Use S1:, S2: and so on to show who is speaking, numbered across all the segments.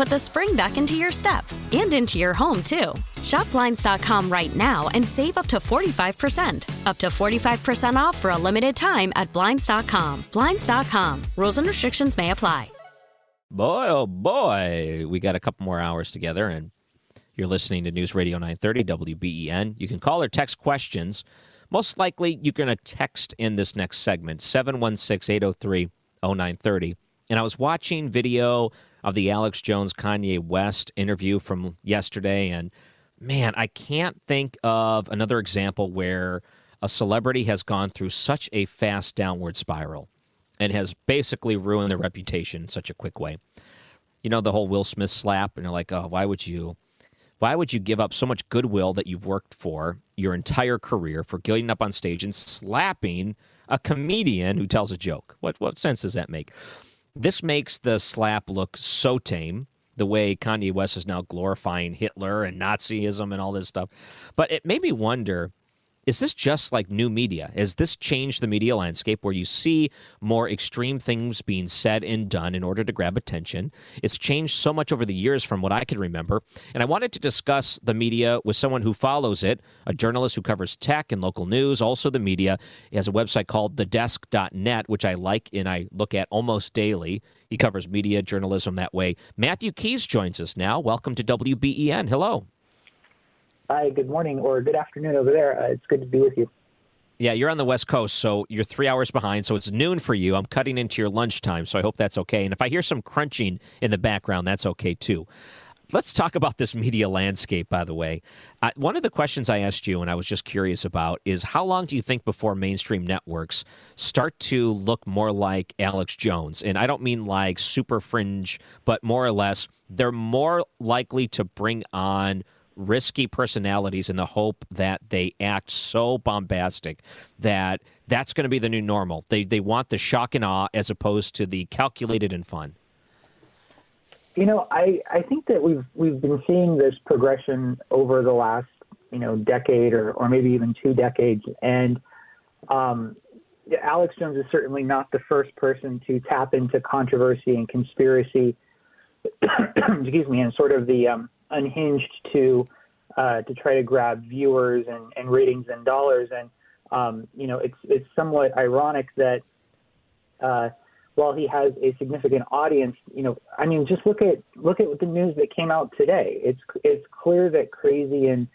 S1: put the spring back into your step and into your home, too. Shop Blinds.com right now and save up to 45%. Up to 45% off for a limited time at Blinds.com. Blinds.com. Rules and restrictions may apply.
S2: Boy, oh boy, we got a couple more hours together, and you're listening to News Radio 930 WBEN. You can call or text questions. Most likely, you're going to text in this next segment 716 803 0930. And I was watching video of the Alex Jones Kanye West interview from yesterday, and man, I can't think of another example where a celebrity has gone through such a fast downward spiral and has basically ruined their reputation in such a quick way. You know the whole Will Smith slap, and you're like, oh, why would you? Why would you give up so much goodwill that you've worked for your entire career for getting up on stage and slapping a comedian who tells a joke? What what sense does that make? This makes the slap look so tame. The way Kanye West is now glorifying Hitler and Nazism and all this stuff, but it made me wonder is this just like new media? Has this changed the media landscape where you see more extreme things being said and done in order to grab attention? It's changed so much over the years from what I can remember. And I wanted to discuss the media with someone who follows it, a journalist who covers tech and local news, also the media. He has a website called thedesk.net, which I like and I look at almost daily. He covers media journalism that way. Matthew Keys joins us now. Welcome to WBEN. Hello.
S3: Hi, good morning or good afternoon over there. Uh, it's good to be with you.
S2: Yeah, you're on the West Coast, so you're three hours behind. So it's noon for you. I'm cutting into your lunchtime, so I hope that's okay. And if I hear some crunching in the background, that's okay too. Let's talk about this media landscape, by the way. Uh, one of the questions I asked you, and I was just curious about, is how long do you think before mainstream networks start to look more like Alex Jones? And I don't mean like super fringe, but more or less, they're more likely to bring on risky personalities in the hope that they act so bombastic that that's going to be the new normal. They they want the shock and awe as opposed to the calculated and fun.
S3: You know, I, I think that we've we've been seeing this progression over the last you know decade or or maybe even two decades, and um, Alex Jones is certainly not the first person to tap into controversy and conspiracy. excuse me, and sort of the um, unhinged to uh, to try to grab viewers and, and ratings and dollars. And um, you know, it's it's somewhat ironic that uh, while he has a significant audience, you know, I mean, just look at look at the news that came out today. It's it's clear that crazy and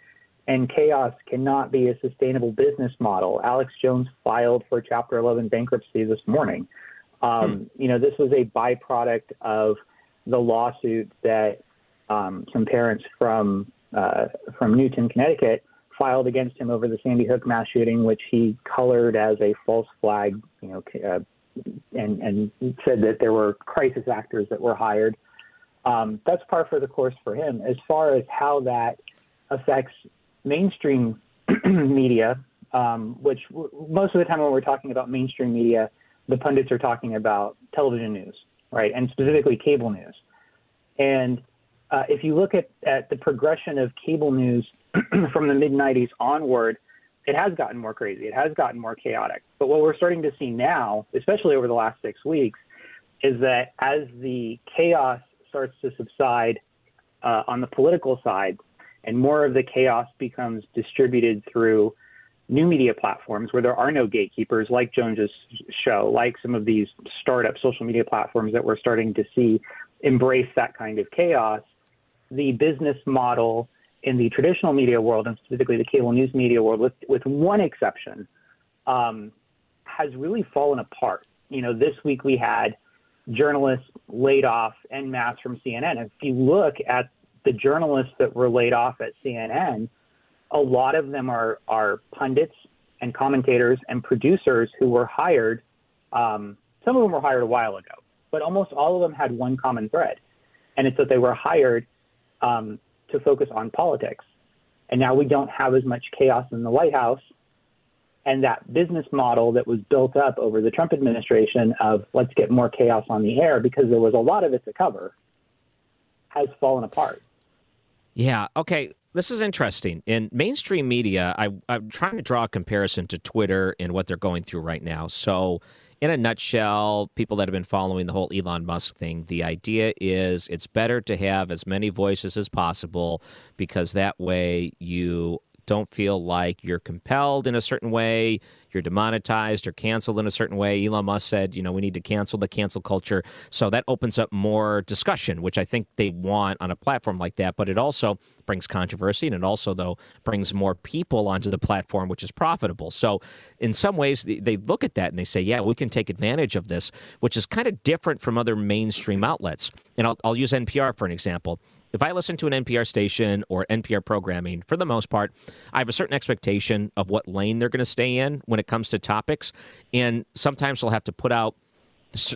S3: and chaos cannot be a sustainable business model. Alex Jones filed for Chapter 11 bankruptcy this morning. Um, hmm. You know, this was a byproduct of the lawsuit that um, some parents from uh, from Newtown, Connecticut, filed against him over the Sandy Hook mass shooting, which he colored as a false flag, you know, uh, and and said that there were crisis actors that were hired. Um, that's par for the course for him. As far as how that affects mainstream media, um, which w- most of the time when we're talking about mainstream media, the pundits are talking about television news, right, and specifically cable news. And uh, if you look at, at the progression of cable news from the mid 90s onward, it has gotten more crazy. It has gotten more chaotic. But what we're starting to see now, especially over the last six weeks, is that as the chaos starts to subside uh, on the political side, and more of the chaos becomes distributed through new media platforms where there are no gatekeepers, like Jones's show, like some of these startup social media platforms that we're starting to see embrace that kind of chaos. The business model in the traditional media world, and specifically the cable news media world, with, with one exception, um, has really fallen apart. You know, this week we had journalists laid off en masse from CNN. If you look at the journalists that were laid off at CNN, a lot of them are are pundits and commentators and producers who were hired. Um, some of them were hired a while ago, but almost all of them had one common thread, and it's that they were hired um, to focus on politics. And now we don't have as much chaos in the White House. And that business model that was built up over the Trump administration of let's get more chaos on the air because there was a lot of it to cover has fallen apart.
S2: Yeah. Okay. This is interesting. In mainstream media, I, I'm trying to draw a comparison to Twitter and what they're going through right now. So, in a nutshell, people that have been following the whole Elon Musk thing, the idea is it's better to have as many voices as possible because that way you don't feel like you're compelled in a certain way, you're demonetized or canceled in a certain way. Elon Musk said, you know, we need to cancel the cancel culture. So that opens up more discussion, which I think they want on a platform like that. But it also brings controversy and it also, though, brings more people onto the platform, which is profitable. So in some ways, they look at that and they say, yeah, we can take advantage of this, which is kind of different from other mainstream outlets. And I'll, I'll use NPR for an example if I listen to an NPR station or NPR programming, for the most part, I have a certain expectation of what lane they're going to stay in when it comes to topics. And sometimes they'll have to put out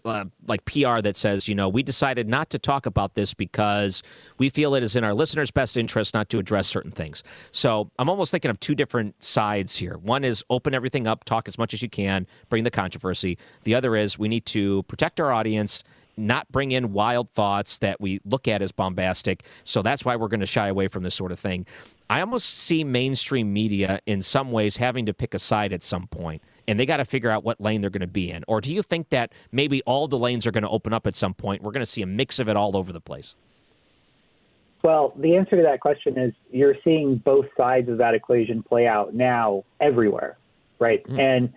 S2: uh, like PR that says, you know, we decided not to talk about this because we feel it is in our listeners' best interest not to address certain things. So I'm almost thinking of two different sides here. One is open everything up, talk as much as you can, bring the controversy. The other is we need to protect our audience not bring in wild thoughts that we look at as bombastic. So that's why we're going to shy away from this sort of thing. I almost see mainstream media in some ways having to pick a side at some point, and they got to figure out what lane they're going to be in. Or do you think that maybe all the lanes are going to open up at some point? We're going to see a mix of it all over the place.
S3: Well, the answer to that question is you're seeing both sides of that equation play out now everywhere, right? Mm-hmm. And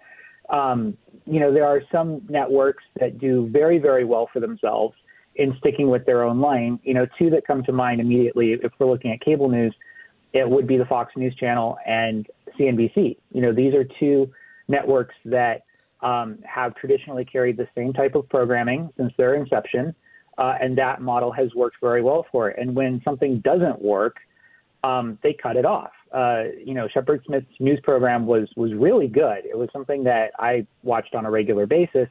S3: um, you know, there are some networks that do very, very well for themselves in sticking with their own lane. You know, two that come to mind immediately, if we're looking at cable news, it would be the Fox News Channel and CNBC. You know, these are two networks that um, have traditionally carried the same type of programming since their inception, uh, and that model has worked very well for it. And when something doesn't work, um, they cut it off uh, you know, Shepard Smith's news program was was really good. It was something that I watched on a regular basis,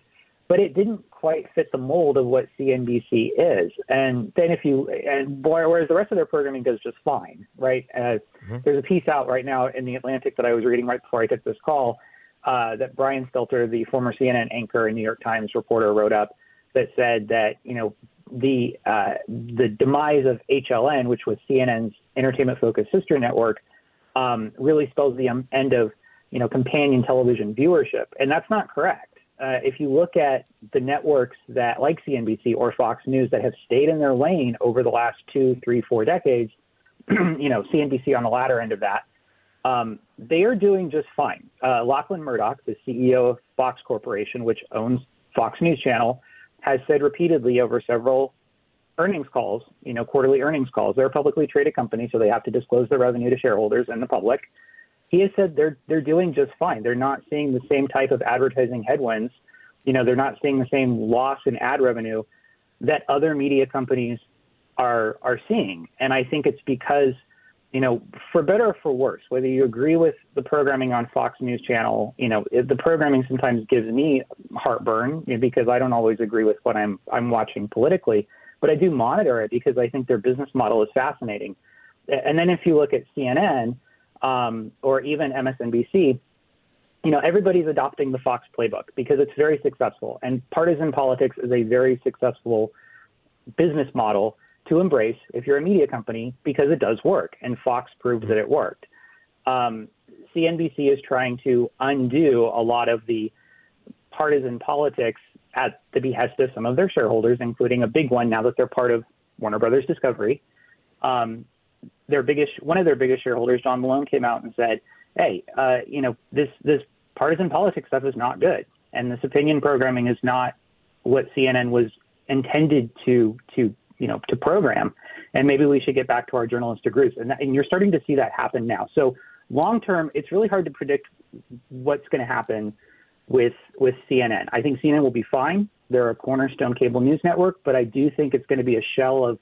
S3: but it didn't quite fit the mold of what CNBC is. And then if you and boy, whereas the rest of their programming does just fine, right? Uh, mm-hmm. There's a piece out right now in the Atlantic that I was reading right before I took this call uh, that Brian Stelter, the former CNN anchor and New York Times reporter, wrote up that said that you know the uh, the demise of HLN, which was CNN's entertainment-focused sister network, um, really spells the end of you know companion television viewership, and that's not correct. Uh, if you look at the networks that, like CNBC or Fox News, that have stayed in their lane over the last two, three, four decades, you know, CNBC on the latter end of that, um, they are doing just fine. Uh, Lachlan Murdoch, the CEO of Fox Corporation, which owns Fox News Channel, has said repeatedly over several earnings calls, you know, quarterly earnings calls. They're a publicly traded company, so they have to disclose their revenue to shareholders and the public. He has said they're they're doing just fine. They're not seeing the same type of advertising headwinds. You know, they're not seeing the same loss in ad revenue that other media companies are are seeing. And I think it's because, you know, for better or for worse, whether you agree with the programming on Fox News Channel, you know, the programming sometimes gives me heartburn because I don't always agree with what I'm I'm watching politically but I do monitor it because I think their business model is fascinating. And then if you look at CNN um, or even MSNBC, you know, everybody's adopting the Fox playbook because it's very successful. And partisan politics is a very successful business model to embrace if you're a media company because it does work. And Fox proved that it worked. Um, CNBC is trying to undo a lot of the partisan politics at the behest of some of their shareholders, including a big one now that they're part of Warner Brothers Discovery, um, their biggest one of their biggest shareholders, John Malone, came out and said, "Hey, uh, you know this this partisan politics stuff is not good, and this opinion programming is not what CNN was intended to to you know to program, and maybe we should get back to our journalistic roots." And, and you're starting to see that happen now. So long term, it's really hard to predict what's going to happen with with CNN. I think CNN will be fine. They're a cornerstone cable news network, but I do think it's going to be a shell of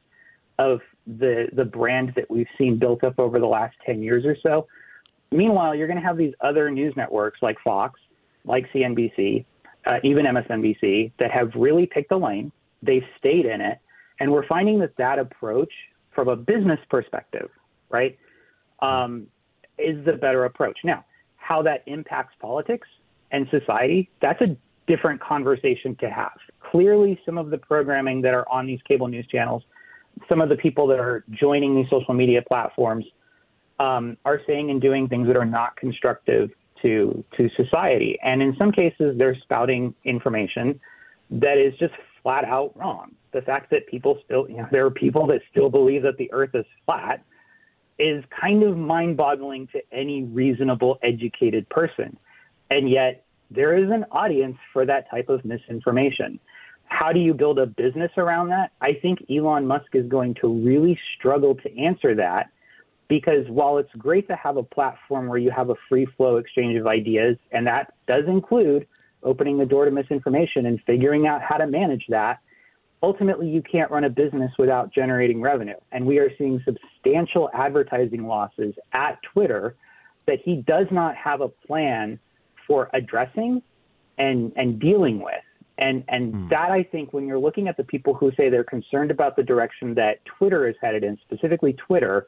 S3: of the the brand that we've seen built up over the last 10 years or so. Meanwhile, you're going to have these other news networks like Fox, like CNBC, uh, even MSNBC that have really picked a lane. They've stayed in it, and we're finding that that approach, from a business perspective, right, um, is the better approach. Now, how that impacts politics and society, that's a different conversation to have. Clearly, some of the programming that are on these cable news channels, some of the people that are joining these social media platforms um, are saying and doing things that are not constructive to to society. And in some cases, they're spouting information that is just flat out wrong. The fact that people still, you know, there are people that still believe that the Earth is flat is kind of mind-boggling to any reasonable, educated person. And yet, there is an audience for that type of misinformation. How do you build a business around that? I think Elon Musk is going to really struggle to answer that because while it's great to have a platform where you have a free flow exchange of ideas, and that does include opening the door to misinformation and figuring out how to manage that, ultimately you can't run a business without generating revenue. And we are seeing substantial advertising losses at Twitter that he does not have a plan for addressing and, and dealing with. And, and mm. that I think when you're looking at the people who say they're concerned about the direction that Twitter is headed in, specifically Twitter,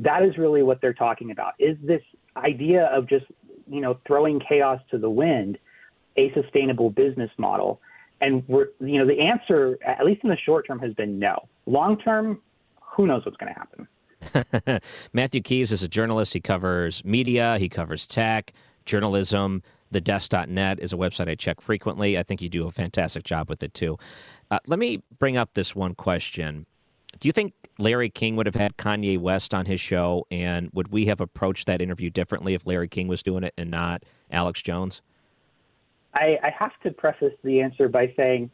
S3: that is really what they're talking about. Is this idea of just, you know, throwing chaos to the wind a sustainable business model? And we're, you know, the answer, at least in the short term, has been no. Long term, who knows what's going to
S2: happen. Matthew Keys is a journalist. He covers media, he covers tech, journalism. TheDesk.net is a website I check frequently. I think you do a fantastic job with it too. Uh, let me bring up this one question. Do you think Larry King would have had Kanye West on his show, and would we have approached that interview differently if Larry King was doing it and not Alex Jones?
S3: I, I have to preface the answer by saying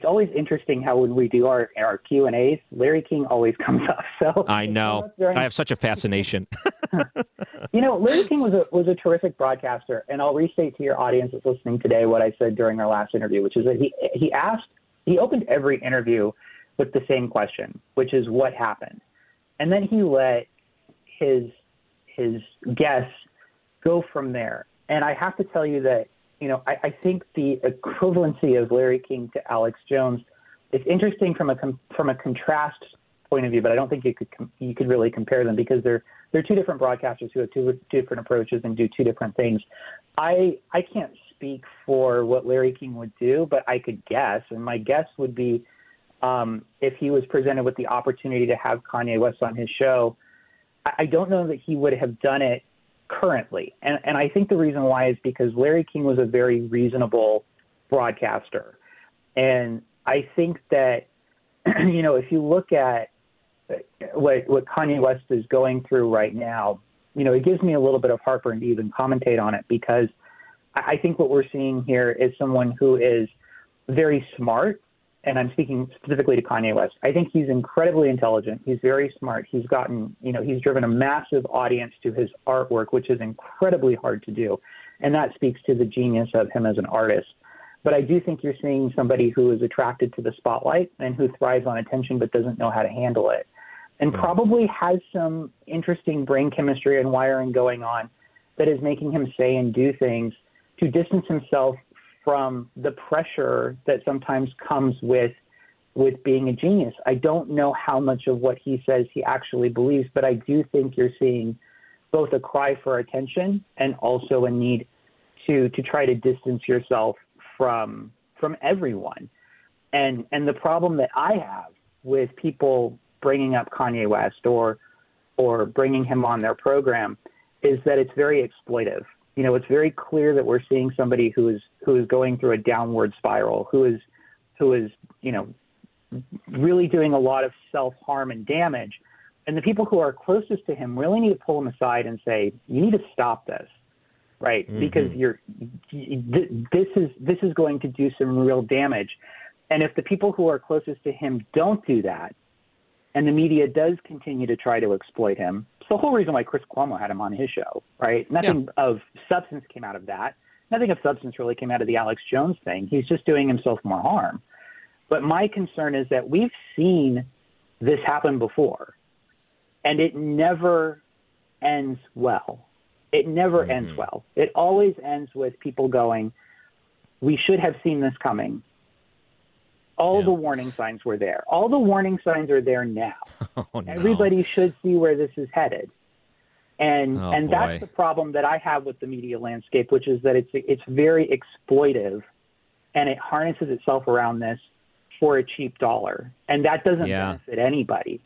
S3: it's always interesting how when we do our our Q and A's, Larry King always comes up. So
S2: I know I have such a fascination.
S3: you know, Larry King was a was a terrific broadcaster, and I'll restate to your audience that's listening today what I said during our last interview, which is that he he asked he opened every interview with the same question, which is what happened, and then he let his his guests go from there. And I have to tell you that you know, I, I think the equivalency of Larry King to Alex Jones is interesting from a com- from a contrast point of view, but I don't think you could com- you could really compare them because they're they're two different broadcasters who have two different approaches and do two different things. I I can't speak for what Larry King would do, but I could guess, and my guess would be um, if he was presented with the opportunity to have Kanye West on his show, I, I don't know that he would have done it currently. And, and I think the reason why is because Larry King was a very reasonable broadcaster. And I think that, you know, if you look at what, what Kanye West is going through right now, you know, it gives me a little bit of heartburn to even commentate on it because I think what we're seeing here is someone who is very smart and I'm speaking specifically to Kanye West, I think he's incredibly intelligent. He's very smart. He's gotten, you know, he's driven a massive audience to his artwork, which is incredibly hard to do. And that speaks to the genius of him as an artist. But I do think you're seeing somebody who is attracted to the spotlight and who thrives on attention but doesn't know how to handle it. And probably has some interesting brain chemistry and wiring going on that is making him say and do things to distance himself from the pressure that sometimes comes with with being a genius. I don't know how much of what he says he actually believes, but I do think you're seeing both a cry for attention and also a need to to try to distance yourself from from everyone. And and the problem that I have with people bringing up Kanye West or or bringing him on their program is that it's very exploitive you know, it's very clear that we're seeing somebody who is who is going through a downward spiral, who is who is, you know, really doing a lot of self harm and damage. And the people who are closest to him really need to pull him aside and say, "You need to stop this." right? Mm-hmm. Because you're this is this is going to do some real damage. And if the people who are closest to him don't do that, and the media does continue to try to exploit him, the whole reason why Chris Cuomo had him on his show, right? Nothing yeah. of substance came out of that. Nothing of substance really came out of the Alex Jones thing. He's just doing himself more harm. But my concern is that we've seen this happen before, and it never ends well. It never mm-hmm. ends well. It always ends with people going, "We should have seen this coming." All yeah. the warning signs were there. All the warning signs are there now. Oh, no. Everybody should see where this is headed. And oh, and boy. that's the problem that I have with the media landscape, which is that it's it's very exploitive, and it harnesses itself around this for a cheap dollar, and that doesn't yeah. benefit anybody.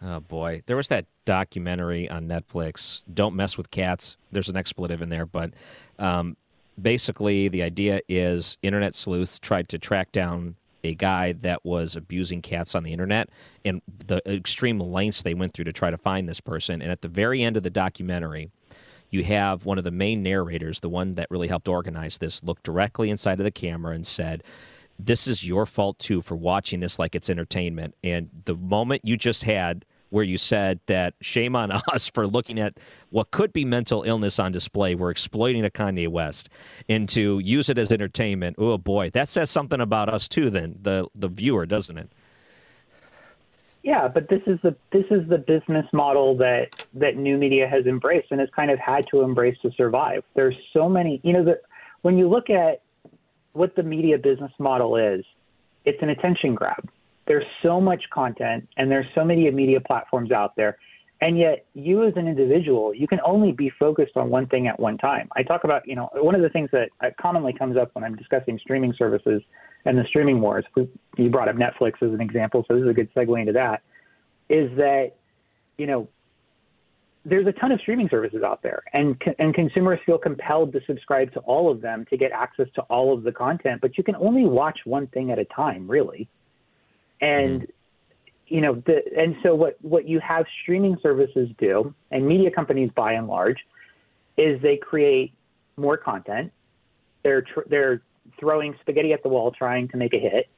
S2: Oh boy, there was that documentary on Netflix. Don't mess with cats. There's an expletive in there, but um, basically the idea is internet sleuths tried to track down a guy that was abusing cats on the internet and the extreme lengths they went through to try to find this person. And at the very end of the documentary, you have one of the main narrators, the one that really helped organize this, look directly inside of the camera and said this is your fault too for watching this like it's entertainment. And the moment you just had where you said that shame on us for looking at what could be mental illness on display. We're exploiting a Kanye West and to use it as entertainment. Oh boy, that says something about us too. Then the the viewer, doesn't it?
S3: Yeah, but this is the this is the business model that that new media has embraced and has kind of had to embrace to survive. There's so many, you know, that when you look at what the media business model is, it's an attention grab. There's so much content and there's so many media platforms out there. And yet, you as an individual, you can only be focused on one thing at one time. I talk about, you know, one of the things that uh, commonly comes up when I'm discussing streaming services and the streaming wars. You brought up Netflix as an example, so this is a good segue into that. Is that, you know, there's a ton of streaming services out there, and and consumers feel compelled to subscribe to all of them to get access to all of the content. But you can only watch one thing at a time, really. And mm-hmm. you know, the, and so what what you have streaming services do, and media companies by and large, is they create more content. They're tr- they're throwing spaghetti at the wall trying to make a hit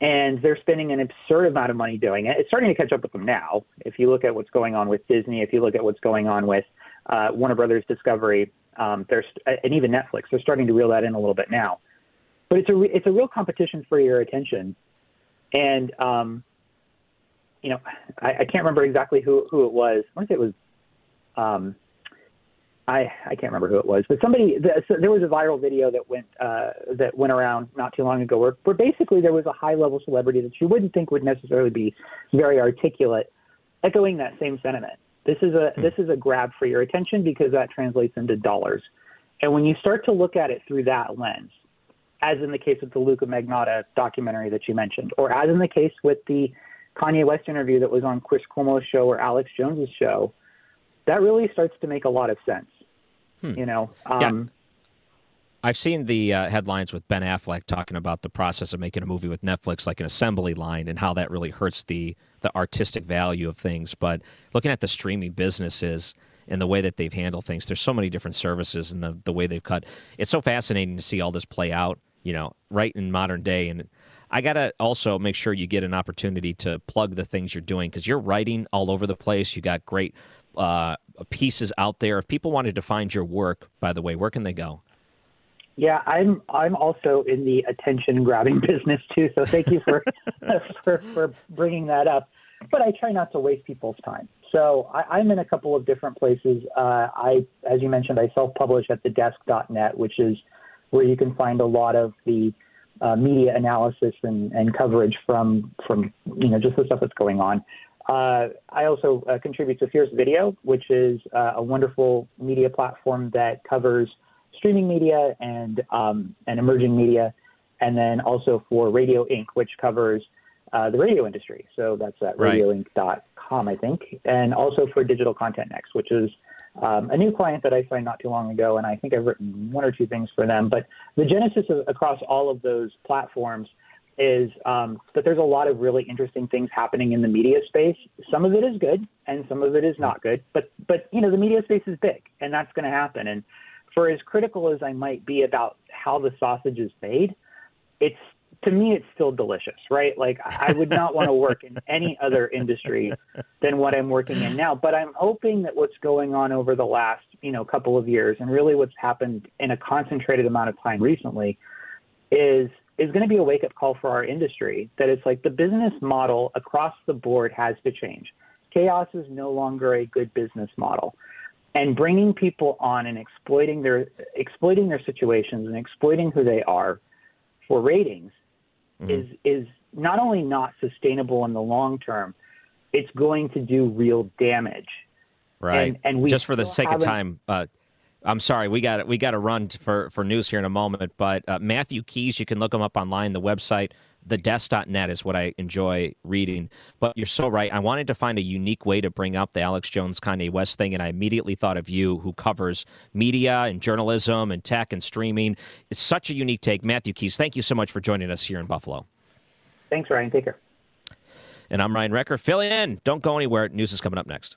S3: and they're spending an absurd amount of money doing it. It's starting to catch up with them now. If you look at what's going on with Disney, if you look at what's going on with uh, Warner Brothers Discovery, um, there's and even Netflix, they're starting to reel that in a little bit now. But it's a re- it's a real competition for your attention, and um, you know I, I can't remember exactly who who it was. I want to say it was um, I, I can't remember who it was, but somebody the, so there was a viral video that went uh, that went around not too long ago where, where basically there was a high level celebrity that you wouldn't think would necessarily be very articulate, echoing that same sentiment. This is a hmm. this is a grab for your attention because that translates into dollars, and when you start to look at it through that lens, as in the case of the Luca Magnotta documentary that you mentioned, or as in the case with the Kanye West interview that was on Chris Cuomo's show or Alex Jones's show, that really starts to make a lot of sense. Hmm. You know, um, yeah.
S2: I've seen the uh, headlines with Ben Affleck talking about the process of making a movie with Netflix, like an assembly line, and how that really hurts the the artistic value of things. But looking at the streaming businesses and the way that they've handled things, there's so many different services and the the way they've cut. It's so fascinating to see all this play out. You know, right in modern day, and I gotta also make sure you get an opportunity to plug the things you're doing because you're writing all over the place. You got great uh, pieces out there. If people wanted to find your work, by the way, where can they go?
S3: Yeah, I'm I'm also in the attention grabbing business too. So thank you for for, for bringing that up. But I try not to waste people's time. So I, am in a couple of different places. Uh, I, as you mentioned, I self-publish at thedesk.net, which is where you can find a lot of the uh, media analysis and, and coverage from from you know just the stuff that's going on. Uh, I also uh, contribute to Fierce Video, which is uh, a wonderful media platform that covers streaming media and um, and emerging media, and then also for Radio Ink., which covers uh, the radio industry. So that's at right. radioink.com, I think, and also for Digital Content Next, which is um, a new client that I signed not too long ago, and I think I've written one or two things for them. But the genesis of, across all of those platforms is um, that there's a lot of really interesting things happening in the media space. Some of it is good, and some of it is not good. But but you know the media space is big, and that's going to happen. And for as critical as I might be about how the sausage is made, it's to me it's still delicious, right? Like I would not want to work in any other industry than what I'm working in now. But I'm hoping that what's going on over the last you know couple of years, and really what's happened in a concentrated amount of time recently, is is going to be a wake up call for our industry that it's like the business model across the board has to change. Chaos is no longer a good business model. And bringing people on and exploiting their exploiting their situations and exploiting who they are for ratings mm-hmm. is is not only not sustainable in the long term, it's going to do real damage.
S2: Right. And, and we just for the sake of time, uh, I'm sorry, we got we got to run for for news here in a moment. But uh, Matthew Keys, you can look him up online. The website, thedesk.net, is what I enjoy reading. But you're so right. I wanted to find a unique way to bring up the Alex Jones Kanye West thing, and I immediately thought of you, who covers media and journalism and tech and streaming. It's such a unique take, Matthew Keys. Thank you so much for joining us here in Buffalo.
S3: Thanks, Ryan. Take care.
S2: And I'm Ryan Wrecker. Fill in. Don't go anywhere. News is coming up next.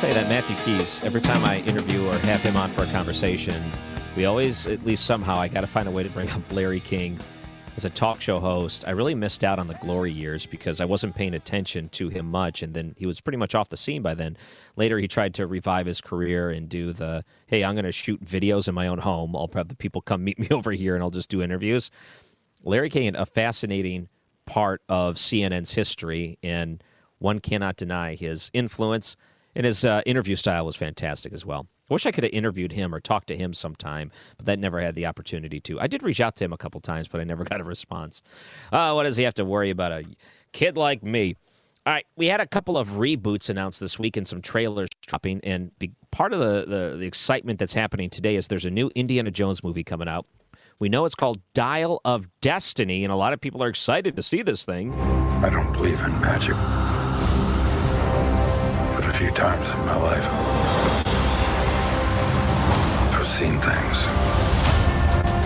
S2: Tell you that Matthew Keys, every time I interview or have him on for a conversation, we always, at least somehow, I got to find a way to bring up Larry King as a talk show host. I really missed out on the glory years because I wasn't paying attention to him much, and then he was pretty much off the scene by then. Later, he tried to revive his career and do the hey, I'm going to shoot videos in my own home. I'll have the people come meet me over here, and I'll just do interviews. Larry King, a fascinating part of CNN's history, and one cannot deny his influence and his uh, interview style was fantastic as well. I wish I could have interviewed him or talked to him sometime, but that never had the opportunity to. I did reach out to him a couple times, but I never got a response. Uh, what does he have to worry about a kid like me? All right, we had a couple of reboots announced this week and some trailers dropping. And be, part of the, the, the excitement that's happening today is there's a new Indiana Jones movie coming out. We know it's called Dial of Destiny, and a lot of people are excited to see this thing.
S4: I don't believe in magic few times in my life. I've seen things.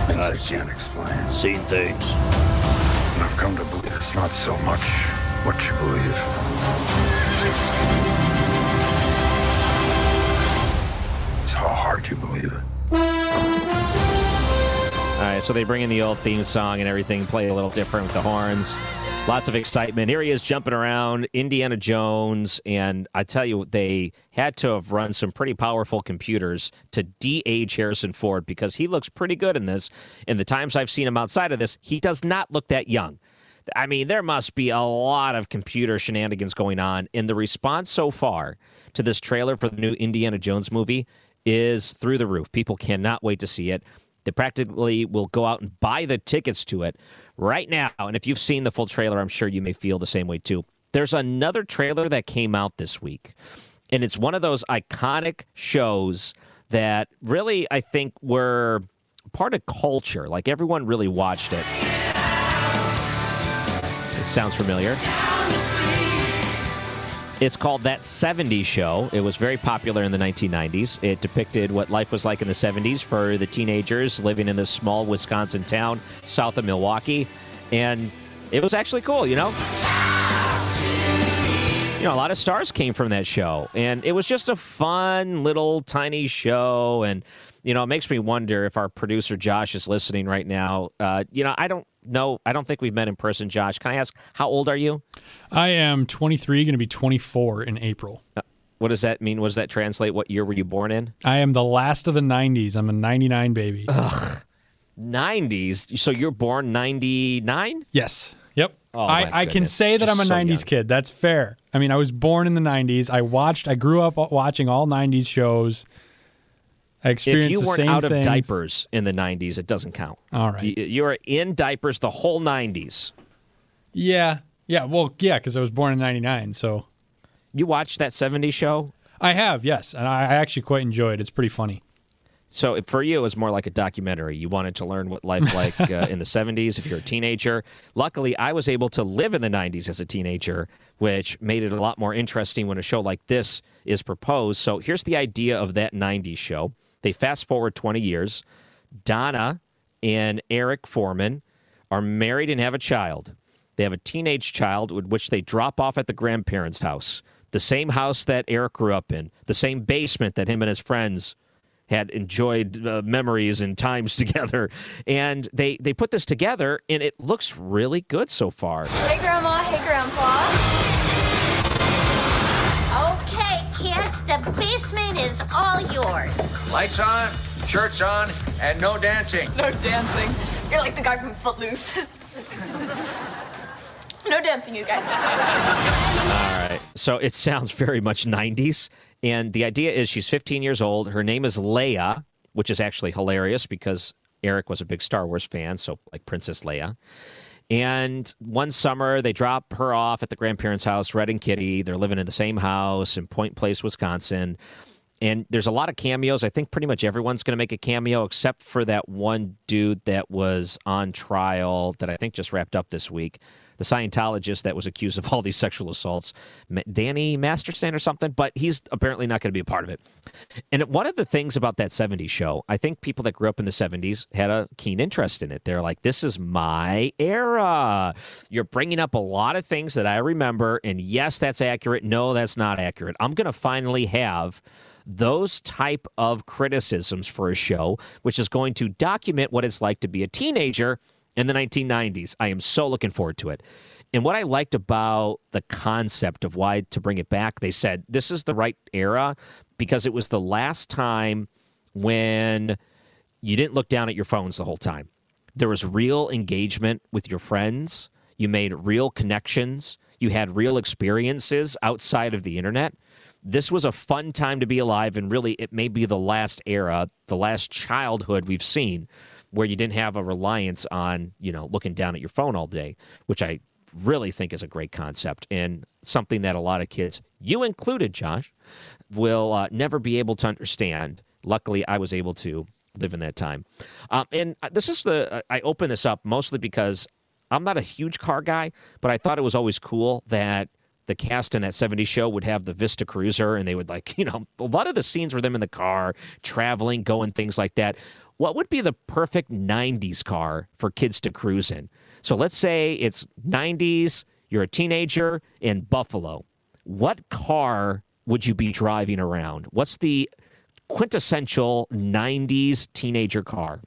S4: Things I've I can't explain.
S2: Seen things.
S4: And I've come to believe it's not so much what you believe. It's how hard you believe it.
S2: All right, so they bring in the old theme song and everything, play a little different with the horns. Lots of excitement. Here he is jumping around, Indiana Jones, and I tell you, they had to have run some pretty powerful computers to de-age Harrison Ford because he looks pretty good in this. In the times I've seen him outside of this, he does not look that young. I mean, there must be a lot of computer shenanigans going on. And the response so far to this trailer for the new Indiana Jones movie is through the roof. People cannot wait to see it. They practically will go out and buy the tickets to it right now. And if you've seen the full trailer, I'm sure you may feel the same way too. There's another trailer that came out this week, and it's one of those iconic shows that really, I think, were part of culture. Like everyone really watched it. This sounds familiar. It's called That 70s Show. It was very popular in the 1990s. It depicted what life was like in the 70s for the teenagers living in this small Wisconsin town south of Milwaukee. And it was actually cool, you know? You know, a lot of stars came from that show. And it was just a fun little tiny show. And, you know, it makes me wonder if our producer Josh is listening right now. Uh, you know, I don't know. I don't think we've met in person, Josh. Can I ask, how old are you?
S5: I am 23, going to be 24 in April.
S2: Uh, what does that mean? What does that translate? What year were you born in?
S5: I am the last of the 90s. I'm a 99 baby.
S2: Ugh. 90s? So you're born 99?
S5: Yes. Yep. Oh, I, I can say that Just I'm a so 90s young. kid. That's fair. I mean, I was born in the 90s. I watched, I grew up watching all 90s shows. I experienced
S2: if you weren't
S5: out
S2: things. of diapers in the 90s, it doesn't count.
S5: All right.
S2: You, were in diapers the whole 90s.
S5: Yeah. Yeah. Well, yeah, because I was born in 99. So.
S2: You watched that 70s show?
S5: I have, yes. And I actually quite enjoyed it. It's pretty funny.
S2: So for you, it was more like a documentary. You wanted to learn what life like uh, in the 70s if you're a teenager. Luckily, I was able to live in the 90s as a teenager, which made it a lot more interesting when a show like this is proposed. So here's the idea of that 90s show. They fast forward 20 years. Donna and Eric Forman are married and have a child. They have a teenage child, with which they drop off at the grandparents' house, the same house that Eric grew up in, the same basement that him and his friends had enjoyed uh, memories and times together. And they they put this together, and it looks really good so far.
S6: Hey, Grandma. Hey, Grandpa. Basement is all yours.
S7: Lights on, shirts on, and no dancing.
S8: No dancing. You're like the guy from Footloose. no dancing, you guys. All
S2: right. So it sounds very much 90s. And the idea is she's 15 years old. Her name is Leia, which is actually hilarious because Eric was a big Star Wars fan, so like Princess Leia. And one summer, they drop her off at the grandparents' house, Red and Kitty. They're living in the same house in Point Place, Wisconsin. And there's a lot of cameos. I think pretty much everyone's going to make a cameo except for that one dude that was on trial that I think just wrapped up this week the Scientologist that was accused of all these sexual assaults, Danny Masterson or something, but he's apparently not going to be a part of it. And one of the things about that 70s show, I think people that grew up in the 70s had a keen interest in it. They're like, this is my era. You're bringing up a lot of things that I remember. And yes, that's accurate. No, that's not accurate. I'm going to finally have those type of criticisms for a show which is going to document what it's like to be a teenager in the 1990s. I am so looking forward to it. And what I liked about the concept of why to bring it back, they said this is the right era because it was the last time when you didn't look down at your phones the whole time. There was real engagement with your friends. You made real connections. You had real experiences outside of the internet. This was a fun time to be alive, and really, it may be the last era, the last childhood we've seen where you didn't have a reliance on, you know, looking down at your phone all day, which I really think is a great concept and something that a lot of kids, you included, Josh, will uh, never be able to understand. Luckily, I was able to live in that time. Um, and uh, this is the, uh, I open this up mostly because I'm not a huge car guy, but I thought it was always cool that the cast in that 70s show would have the Vista Cruiser and they would like, you know, a lot of the scenes were them in the car, traveling, going, things like that what would be the perfect 90s car for kids to cruise in? So let's say it's 90s, you're a teenager in Buffalo. What car would you be driving around? What's the quintessential 90s teenager car?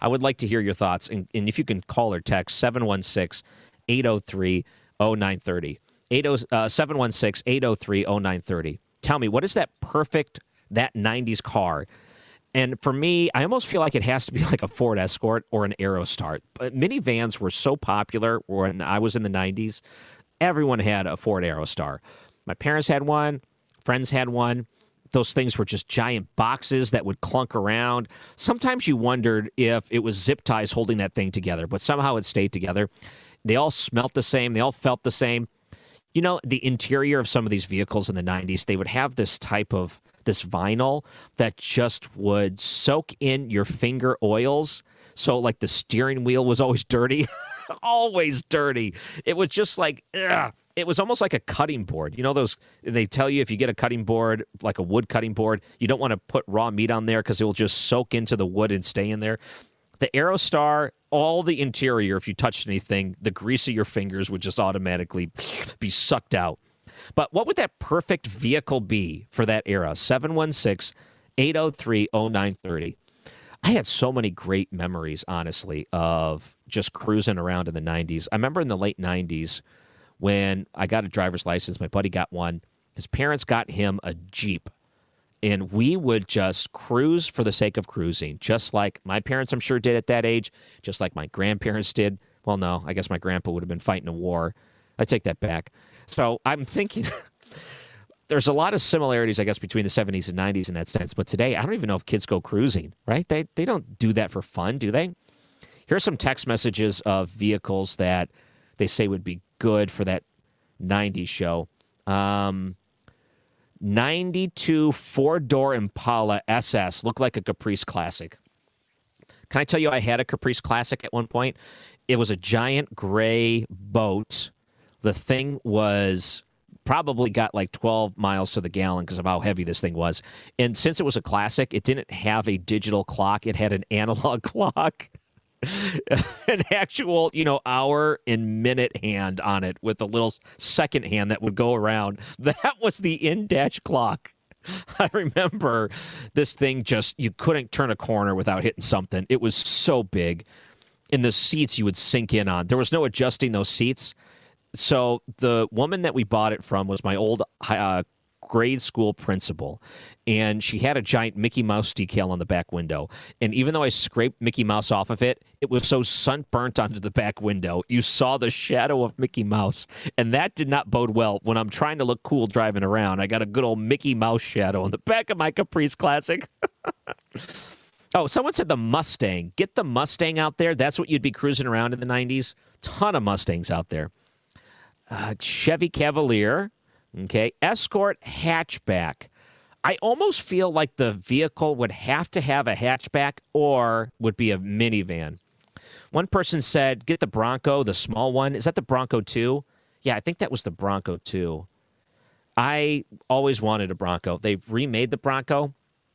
S2: I would like to hear your thoughts. And, and if you can call or text 716 803 0930. Uh, 716 803 0930. Tell me, what is that perfect, that 90s car? And for me, I almost feel like it has to be like a Ford Escort or an Aerostar. But minivans were so popular when I was in the 90s. Everyone had a Ford Aerostar. My parents had one, friends had one. Those things were just giant boxes that would clunk around. Sometimes you wondered if it was zip ties holding that thing together, but somehow it stayed together. They all smelt the same, they all felt the same you know, the interior of some of these vehicles in the 90s, they would have this type of this vinyl that just would soak in your finger oils. So like the steering wheel was always dirty, always dirty. It was just like ugh. it was almost like a cutting board. You know those they tell you if you get a cutting board, like a wood cutting board, you don't want to put raw meat on there cuz it will just soak into the wood and stay in there. The Aerostar, all the interior, if you touched anything, the grease of your fingers would just automatically be sucked out. But what would that perfect vehicle be for that era? 716 803 0930. I had so many great memories, honestly, of just cruising around in the 90s. I remember in the late 90s when I got a driver's license, my buddy got one. His parents got him a Jeep and we would just cruise for the sake of cruising, just like my parents, I'm sure, did at that age, just like my grandparents did. Well, no, I guess my grandpa would have been fighting a war. I take that back. So I'm thinking there's a lot of similarities, I guess, between the 70s and 90s in that sense. But today, I don't even know if kids go cruising, right? They, they don't do that for fun, do they? Here are some text messages of vehicles that they say would be good for that 90s show. Um, 92 four door Impala SS looked like a Caprice Classic. Can I tell you, I had a Caprice Classic at one point? It was a giant gray boat. The thing was probably got like 12 miles to the gallon because of how heavy this thing was. And since it was a classic, it didn't have a digital clock, it had an analog clock. an actual, you know, hour and minute hand on it with a little second hand that would go around. That was the in dash clock. I remember this thing just, you couldn't turn a corner without hitting something. It was so big. In the seats, you would sink in on. There was no adjusting those seats. So the woman that we bought it from was my old uh, grade school principal, and she had a giant Mickey Mouse decal on the back window. And even though I scraped Mickey Mouse off of it, it was so sunburnt onto the back window, you saw the shadow of Mickey Mouse, and that did not bode well when I'm trying to look cool driving around. I got a good old Mickey Mouse shadow on the back of my Caprice Classic. Oh, someone said the Mustang. Get the Mustang out there. That's what you'd be cruising around in the 90s. Ton of Mustangs out there. Uh, Chevy Cavalier. Okay. Escort hatchback. I almost feel like the vehicle would have to have a hatchback or would be a minivan. One person said, get the Bronco, the small one. Is that the Bronco 2? Yeah, I think that was the Bronco 2. I always wanted a Bronco. They've remade the Bronco.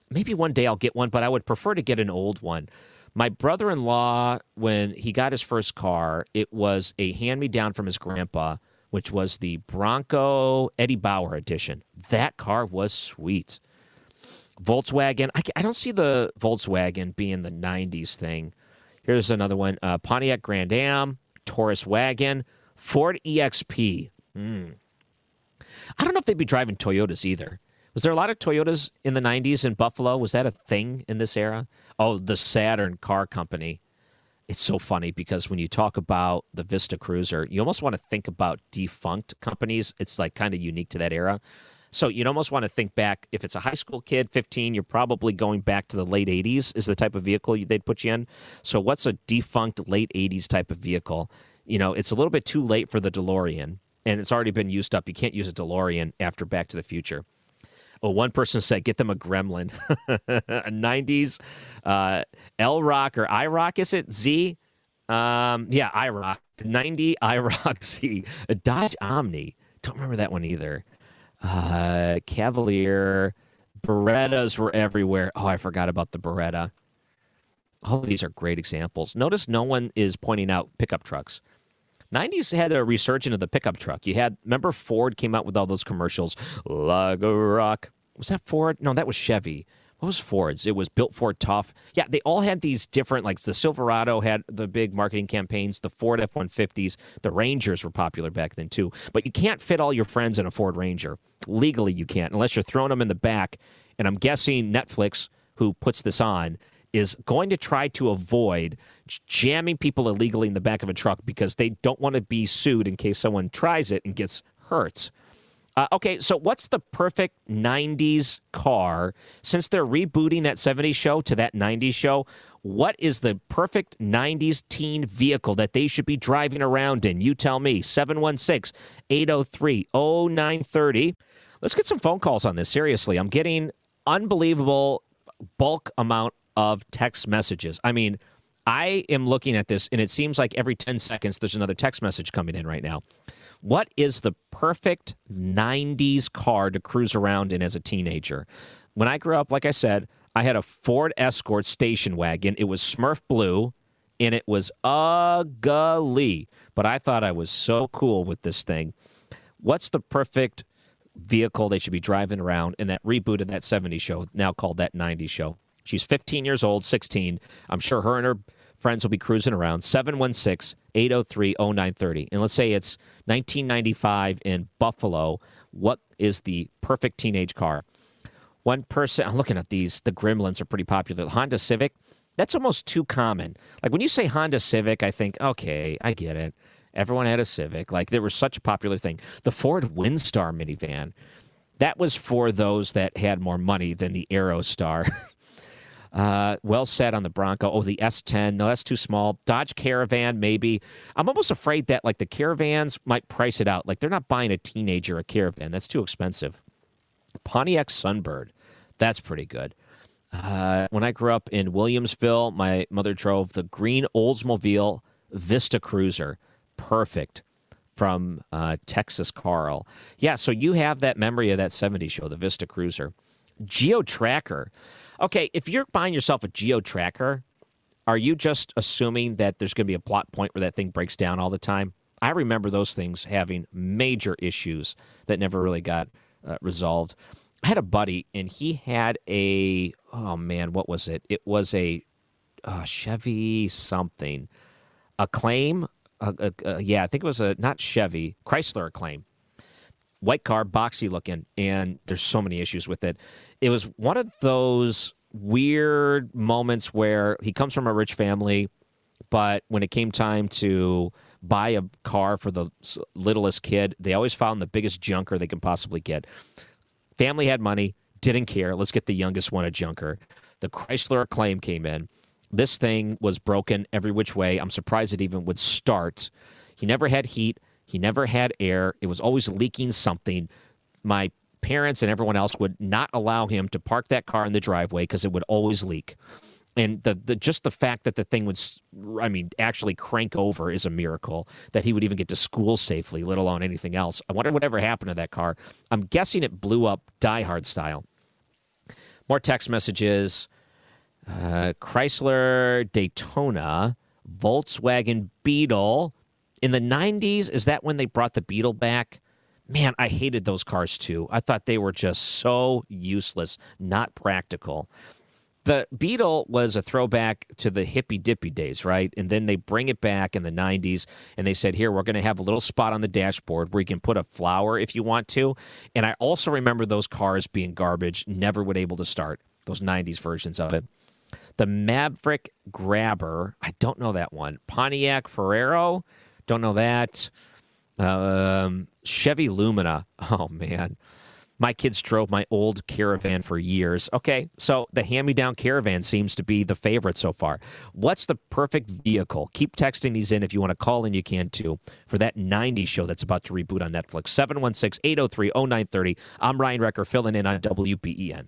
S2: Maybe one day I'll get one, but I would prefer to get an old one. My brother in law, when he got his first car, it was a hand me down from his grandpa which was the Bronco Eddie Bauer edition. That car was sweet. Volkswagen, I, I don't see the Volkswagen being the 90s thing. Here's another one uh, Pontiac Grand Am, Taurus Wagon, Ford EXP. Mm. I don't know if they'd be driving Toyotas either. Was there a lot of Toyotas in the 90s in Buffalo? Was that a thing in this era? Oh, the Saturn Car Company it's so funny because when you talk about the Vista Cruiser, you almost want to think about defunct companies. It's like kind of unique to that era. So you'd almost want to think back if it's a high school kid, 15, you're probably going back to the late 80s is the type of vehicle they'd put you in. So what's a defunct late 80s type of vehicle? You know, it's a little bit too late for the DeLorean and it's already been used up. You can't use a DeLorean after Back to the Future. Oh, one person said, get them a gremlin. a 90s uh, L Rock or I Rock, is it? Z? Um, yeah, IROC. 90 IROC Z. A Dodge Omni. Don't remember that one either. Uh, Cavalier. Berettas were everywhere. Oh, I forgot about the Beretta. All of these are great examples. Notice no one is pointing out pickup trucks. 90s had a resurgence of the pickup truck. You had, remember Ford came out with all those commercials, like a rock. Was that Ford? No, that was Chevy. what was Ford's? It was Built Ford Tough. Yeah, they all had these different, like the Silverado had the big marketing campaigns, the Ford F 150s, the Rangers were popular back then too. But you can't fit all your friends in a Ford Ranger. Legally, you can't, unless you're throwing them in the back. And I'm guessing Netflix, who puts this on, is going to try to avoid jamming people illegally in the back of a truck because they don't want to be sued in case someone tries it and gets hurt. Uh, okay, so what's the perfect 90s car? Since they're rebooting that 70s show to that 90s show, what is the perfect 90s teen vehicle that they should be driving around in? You tell me. 716 803 0930. Let's get some phone calls on this. Seriously, I'm getting unbelievable bulk amount of text messages. I mean, I am looking at this, and it seems like every 10 seconds there's another text message coming in right now. What is the perfect 90s car to cruise around in as a teenager? When I grew up, like I said, I had a Ford Escort station wagon. It was Smurf blue, and it was ugly, but I thought I was so cool with this thing. What's the perfect vehicle they should be driving around in that reboot of that 70s show, now called that 90s show? She's 15 years old, 16. I'm sure her and her friends will be cruising around 716 803 0930. And let's say it's 1995 in Buffalo. What is the perfect teenage car? One person, I'm looking at these, the Gremlins are pretty popular. The Honda Civic, that's almost too common. Like when you say Honda Civic, I think, okay, I get it. Everyone had a Civic. Like there was such a popular thing. The Ford Windstar minivan, that was for those that had more money than the Aerostar. Uh, well said on the Bronco. Oh, the S10. No, that's too small. Dodge Caravan, maybe. I'm almost afraid that like the Caravans might price it out. Like they're not buying a teenager a Caravan. That's too expensive. Pontiac Sunbird. That's pretty good. Uh, when I grew up in Williamsville, my mother drove the green Oldsmobile Vista Cruiser. Perfect from uh, Texas Carl. Yeah, so you have that memory of that 70s show, the Vista Cruiser. Geo Tracker. Okay, if you're buying yourself a Geo Tracker, are you just assuming that there's going to be a plot point where that thing breaks down all the time? I remember those things having major issues that never really got uh, resolved. I had a buddy, and he had a oh man, what was it? It was a uh, Chevy something, Acclaim. Uh, uh, yeah, I think it was a not Chevy, Chrysler Acclaim, white car, boxy looking, and there's so many issues with it. It was one of those weird moments where he comes from a rich family, but when it came time to buy a car for the littlest kid, they always found the biggest junker they could possibly get. Family had money, didn't care. Let's get the youngest one a junker. The Chrysler Acclaim came in. This thing was broken every which way. I'm surprised it even would start. He never had heat. He never had air. It was always leaking something. My parents and everyone else would not allow him to park that car in the driveway because it would always leak. And the, the just the fact that the thing would, I mean, actually crank over is a miracle. That he would even get to school safely, let alone anything else. I wonder whatever happened to that car. I'm guessing it blew up Die Hard style. More text messages. Uh, Chrysler Daytona, Volkswagen Beetle, in the 90s, is that when they brought the Beetle back? Man, I hated those cars too. I thought they were just so useless, not practical. The Beetle was a throwback to the hippy dippy days, right? And then they bring it back in the 90s and they said, Here, we're going to have a little spot on the dashboard where you can put a flower if you want to. And I also remember those cars being garbage, never would able to start, those 90s versions of it. The Maverick Grabber, I don't know that one. Pontiac Fiero, don't know that. Um, Chevy Lumina. Oh, man. My kids drove my old caravan for years. Okay, so the hand me down caravan seems to be the favorite so far. What's the perfect vehicle? Keep texting these in if you want to call in, you can too, for that 90 show that's about to reboot on Netflix. 716 803 0930. I'm Ryan Recker, filling in on WBEN.